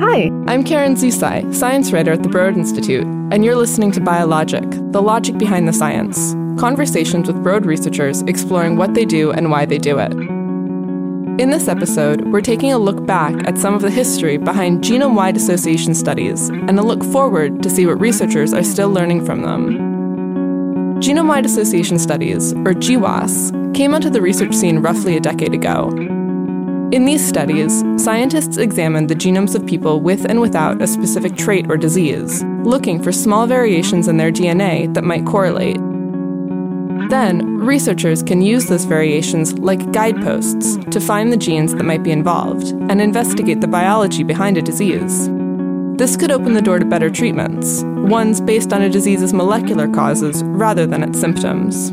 Hi, I'm Karen Zusi, science writer at the Broad Institute, and you're listening to Biologic, the logic behind the science. Conversations with Broad researchers exploring what they do and why they do it. In this episode, we're taking a look back at some of the history behind genome wide association studies and a look forward to see what researchers are still learning from them. Genome wide association studies, or GWAS, came onto the research scene roughly a decade ago in these studies, scientists examined the genomes of people with and without a specific trait or disease, looking for small variations in their DNA that might correlate. Then, researchers can use those variations like guideposts to find the genes that might be involved and investigate the biology behind a disease. This could open the door to better treatments, ones based on a disease's molecular causes rather than its symptoms.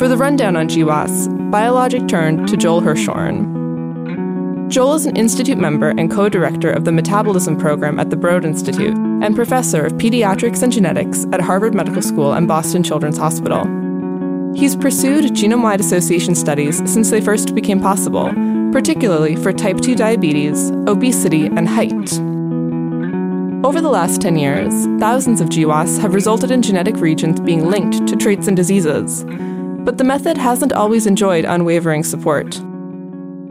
For the rundown on GWAS, Biologic turned to Joel Hirschhorn. Joel is an Institute member and co director of the Metabolism Program at the Broad Institute and professor of pediatrics and genetics at Harvard Medical School and Boston Children's Hospital. He's pursued genome wide association studies since they first became possible, particularly for type 2 diabetes, obesity, and height. Over the last 10 years, thousands of GWAS have resulted in genetic regions being linked to traits and diseases, but the method hasn't always enjoyed unwavering support.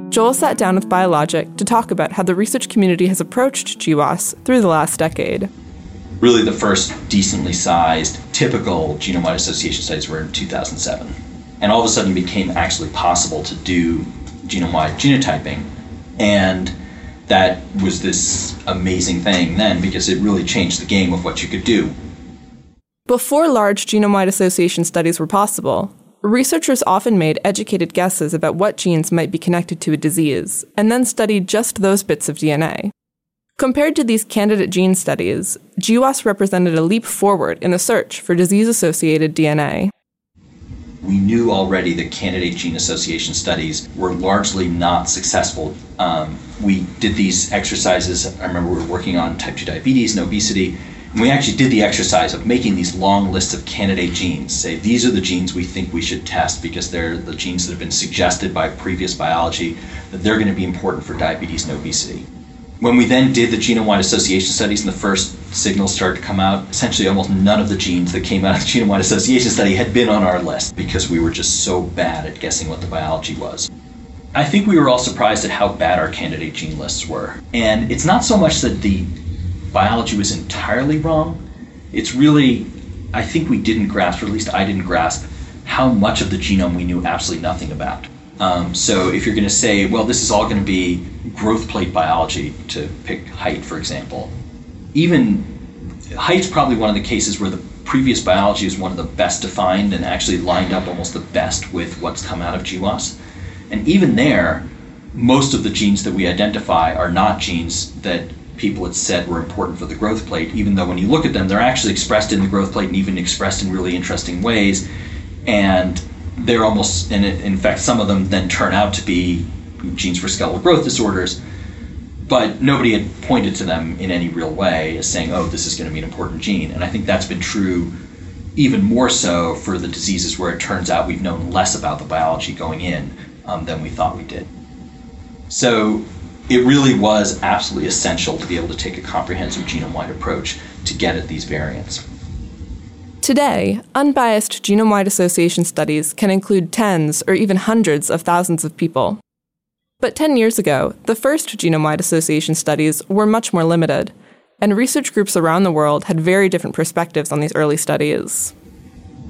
Joel sat down with Biologic to talk about how the research community has approached GWAS through the last decade. Really, the first decently sized, typical genome wide association studies were in 2007. And all of a sudden, it became actually possible to do genome wide genotyping. And that was this amazing thing then because it really changed the game of what you could do. Before large genome wide association studies were possible, Researchers often made educated guesses about what genes might be connected to a disease, and then studied just those bits of DNA. Compared to these candidate gene studies, GWAS represented a leap forward in the search for disease associated DNA. We knew already that candidate gene association studies were largely not successful. Um, we did these exercises. I remember we were working on type 2 diabetes and obesity, and we actually did the exercise of making these long lists of candidate genes. Say, these are the genes we think we should test because they're the genes that have been suggested by previous biology that they're going to be important for diabetes and obesity. When we then did the genome wide association studies and the first signals started to come out, essentially almost none of the genes that came out of the genome wide association study had been on our list because we were just so bad at guessing what the biology was. I think we were all surprised at how bad our candidate gene lists were. And it's not so much that the biology was entirely wrong. It's really, I think we didn't grasp, or at least I didn't grasp, how much of the genome we knew absolutely nothing about. Um, so if you're going to say, well, this is all going to be growth plate biology, to pick height, for example, even height's probably one of the cases where the previous biology is one of the best defined and actually lined up almost the best with what's come out of GWAS. And even there, most of the genes that we identify are not genes that people had said were important for the growth plate, even though when you look at them, they're actually expressed in the growth plate and even expressed in really interesting ways. And they're almost, and in fact, some of them then turn out to be genes for skeletal growth disorders. But nobody had pointed to them in any real way as saying, oh, this is going to be an important gene. And I think that's been true even more so for the diseases where it turns out we've known less about the biology going in um, than we thought we did. So it really was absolutely essential to be able to take a comprehensive genome wide approach to get at these variants. Today, unbiased genome wide association studies can include tens or even hundreds of thousands of people. But 10 years ago, the first genome wide association studies were much more limited, and research groups around the world had very different perspectives on these early studies.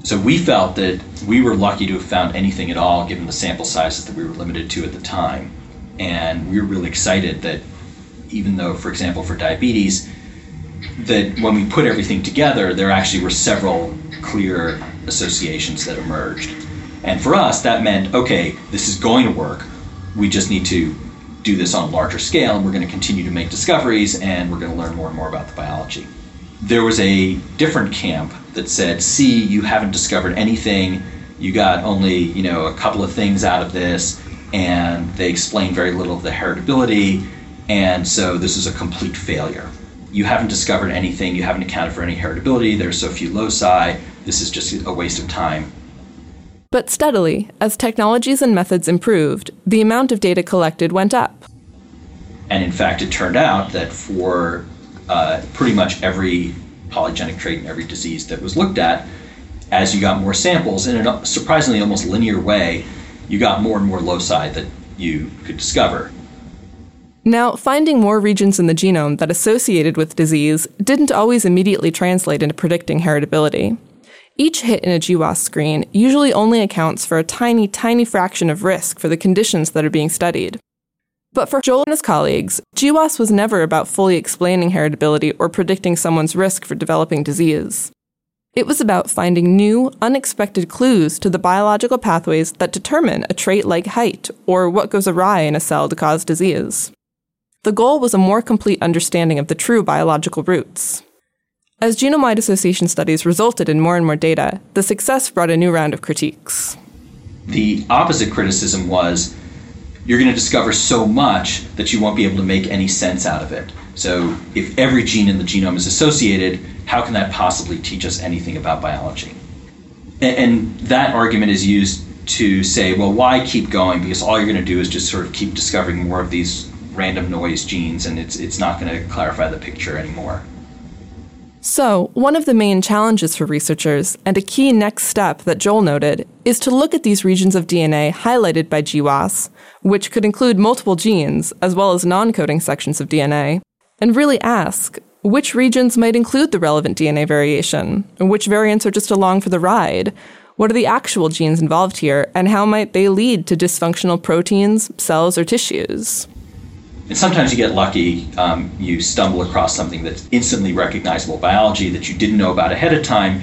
So we felt that we were lucky to have found anything at all given the sample sizes that we were limited to at the time. And we were really excited that even though, for example, for diabetes, that when we put everything together, there actually were several clear associations that emerged. And for us, that meant okay, this is going to work. We just need to do this on a larger scale, and we're going to continue to make discoveries, and we're going to learn more and more about the biology. There was a different camp that said, "See, you haven't discovered anything. You got only, you know, a couple of things out of this and they explain very little of the heritability, and so this is a complete failure. You haven't discovered anything, you haven't accounted for any heritability, there's so few loci, this is just a waste of time. But steadily, as technologies and methods improved, the amount of data collected went up. And in fact, it turned out that for uh, pretty much every polygenic trait in every disease that was looked at, as you got more samples, in a surprisingly almost linear way, you got more and more loci that you could discover. Now, finding more regions in the genome that associated with disease didn't always immediately translate into predicting heritability. Each hit in a GWAS screen usually only accounts for a tiny, tiny fraction of risk for the conditions that are being studied. But for Joel and his colleagues, GWAS was never about fully explaining heritability or predicting someone's risk for developing disease. It was about finding new, unexpected clues to the biological pathways that determine a trait like height or what goes awry in a cell to cause disease. The goal was a more complete understanding of the true biological roots. As genome wide association studies resulted in more and more data, the success brought a new round of critiques. The opposite criticism was you're going to discover so much that you won't be able to make any sense out of it. So, if every gene in the genome is associated, how can that possibly teach us anything about biology? And, that argument is used to say, well, why keep going? Because all you're going to do is just sort of keep discovering more of these random noise genes, and it's, it's not going to clarify the picture anymore. So, one of the main challenges for researchers, and a key next step that Joel noted, is to look at these regions of DNA highlighted by GWAS, which could include multiple genes as well as non coding sections of DNA, and really ask which regions might include the relevant DNA variation, which variants are just along for the ride, what are the actual genes involved here, and how might they lead to dysfunctional proteins, cells, or tissues? And sometimes you get lucky, um, you stumble across something that's instantly recognizable biology that you didn't know about ahead of time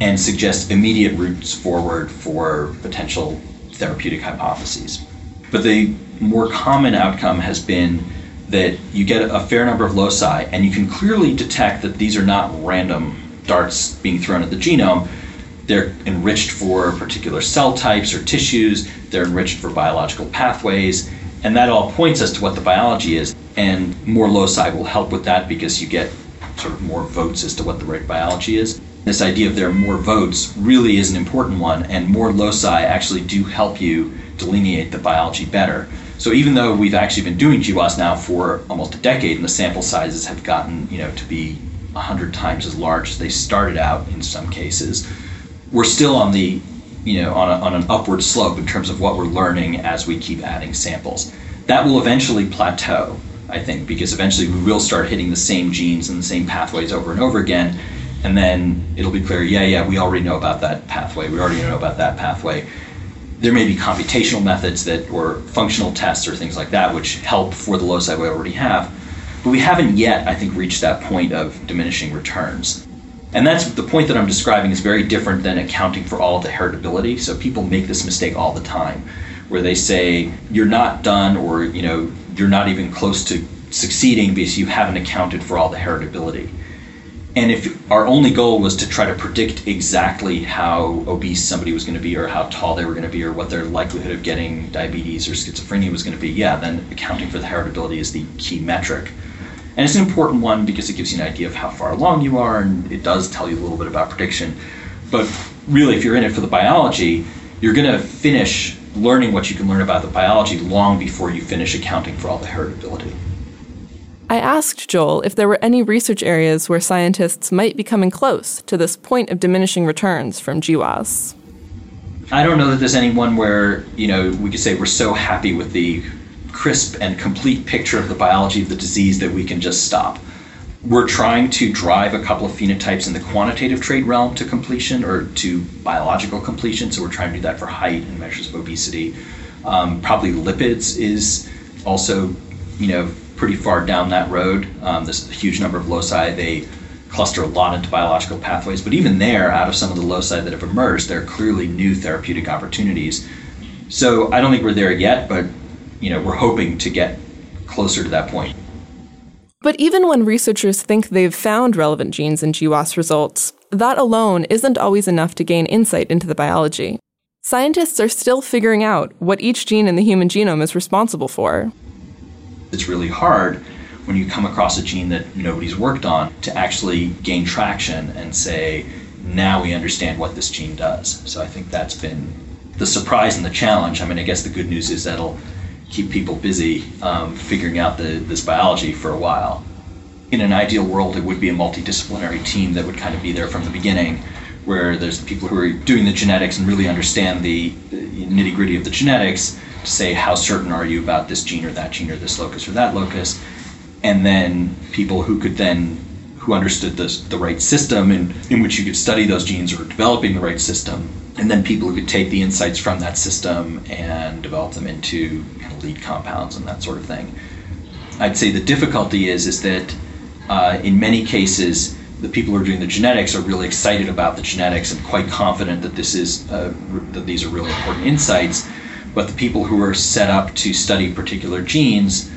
and suggests immediate routes forward for potential therapeutic hypotheses. But the more common outcome has been that you get a fair number of loci and you can clearly detect that these are not random darts being thrown at the genome. They're enriched for particular cell types or tissues, they're enriched for biological pathways, and that all points us to what the biology is. And more loci will help with that because you get sort of more votes as to what the right biology is. This idea of there are more votes really is an important one, and more loci actually do help you delineate the biology better. So even though we've actually been doing GWAS now for almost a decade, and the sample sizes have gotten you know to be 100 times as large as they started out in some cases, we're still on the you know, on, a, on an upward slope in terms of what we're learning as we keep adding samples. That will eventually plateau, I think, because eventually we will start hitting the same genes and the same pathways over and over again, and then it'll be clear, yeah, yeah, we already know about that pathway, we already know about that pathway. There may be computational methods that, or functional tests or things like that, which help for the loci we already have, but we haven't yet, I think, reached that point of diminishing returns. And that's the point that I'm describing is very different than accounting for all the heritability. So people make this mistake all the time where they say you're not done or you know you're not even close to succeeding because you haven't accounted for all the heritability. And if our only goal was to try to predict exactly how obese somebody was going to be, or how tall they were going to be, or what their likelihood of getting diabetes or schizophrenia was going to be, yeah, then accounting for the heritability is the key metric. And it's an important one because it gives you an idea of how far along you are, and it does tell you a little bit about prediction. But really, if you're in it for the biology, you're going to finish learning what you can learn about the biology long before you finish accounting for all the heritability. I asked Joel if there were any research areas where scientists might be coming close to this point of diminishing returns from GWAS. I don't know that there's any one where, you know, we could say we're so happy with the crisp and complete picture of the biology of the disease that we can just stop. We're trying to drive a couple of phenotypes in the quantitative trait realm to completion or to biological completion. So we're trying to do that for height and measures of obesity. Um, probably lipids is also, you know, pretty far down that road. Um, a huge number of loci. They cluster a lot into biological pathways, but even there, out of some of the loci that have emerged, there are clearly new therapeutic opportunities. So I don't think we're there yet, but you know, we're hoping to get closer to that point. But even when researchers think they've found relevant genes in GWAS results, that alone isn't always enough to gain insight into the biology. Scientists are still figuring out what each gene in the human genome is responsible for. It's really hard when you come across a gene that nobody's worked on to actually gain traction and say, now we understand what this gene does. So I think that's been the surprise and the challenge. I mean, I guess the good news is that'll keep people busy um, figuring out the, this biology for a while. In an ideal world, it would be a multidisciplinary team that would kind of be there from the beginning, where there's people who are doing the genetics and really understand the, the nitty gritty of the genetics to say how certain are you about this gene or that gene or this locus or that locus, and then people who could then who understood this, the right system in, in which you could study those genes or developing the right system and then people who could take the insights from that system and develop them into kind of lead compounds and that sort of thing. I'd say the difficulty is is that uh, in many cases the people who are doing the genetics are really excited about the genetics and quite confident that this is uh, that these are really important insights. But the people who are set up to study particular genes,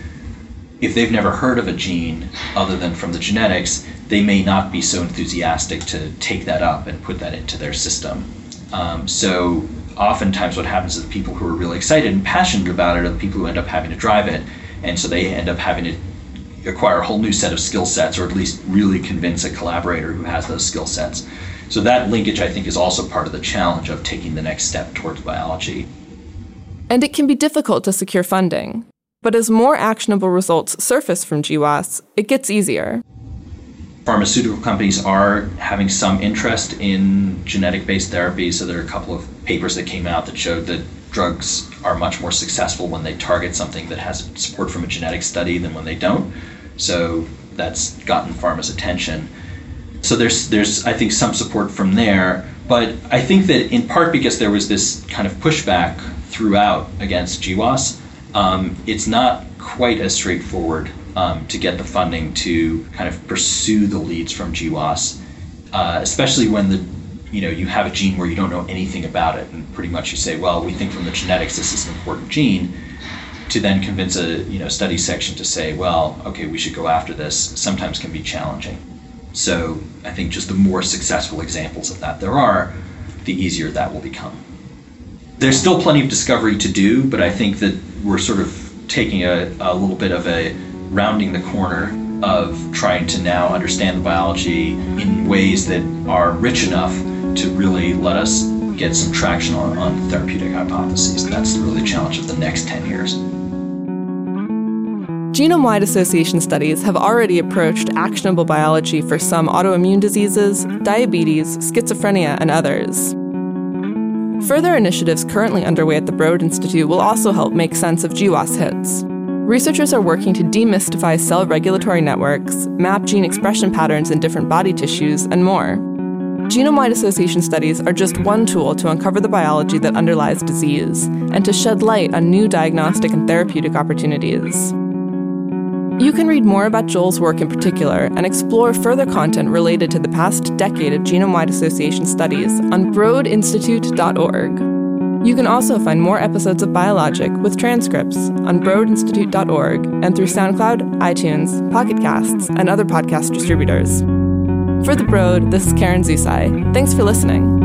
if they've never heard of a gene other than from the genetics, they may not be so enthusiastic to take that up and put that into their system. Um, so oftentimes what happens is the people who are really excited and passionate about it are the people who end up having to drive it. And so they end up having to acquire a whole new set of skill sets or at least really convince a collaborator who has those skill sets. So that linkage, I think, is also part of the challenge of taking the next step towards biology. And it can be difficult to secure funding. But as more actionable results surface from GWAS, it gets easier pharmaceutical companies are having some interest in genetic based therapies. So there are a couple of papers that came out that showed that drugs are much more successful when they target something that has support from a genetic study than when they don't. So that's gotten pharma's attention. So there's there's I think some support from there, but I think that in part because there was this kind of pushback throughout against GWAS, um, it's not quite as straightforward um, to get the funding to kind of pursue the leads from GWAS, uh, especially when the you know you have a gene where you don't know anything about it, and pretty much you say, well, we think from the genetics this is an important gene. To then convince a you know study section to say, well, okay, we should go after this, sometimes can be challenging. So I think just the more successful examples of that there are, the easier that will become. There's still plenty of discovery to do, but I think that we're sort of taking a, a little bit of a rounding the corner of trying to now understand the biology in ways that are rich enough to really let us get some traction on, on therapeutic hypotheses. That's really the challenge of the next 10 years. Genome wide association studies have already approached actionable biology for some autoimmune diseases, diabetes, schizophrenia, and others. Further initiatives currently underway at the Broad Institute will also help make sense of GWAS hits. Researchers are working to demystify cell regulatory networks, map gene expression patterns in different body tissues, and more. Genome wide association studies are just one tool to uncover the biology that underlies disease and to shed light on new diagnostic and therapeutic opportunities. You can read more about Joel's work in particular and explore further content related to the past decade of genome wide association studies on broadinstitute.org. You can also find more episodes of Biologic with transcripts on broadinstitute.org and through SoundCloud, iTunes, Pocket Casts, and other podcast distributors. For The Broad, this is Karen Zusi. Thanks for listening.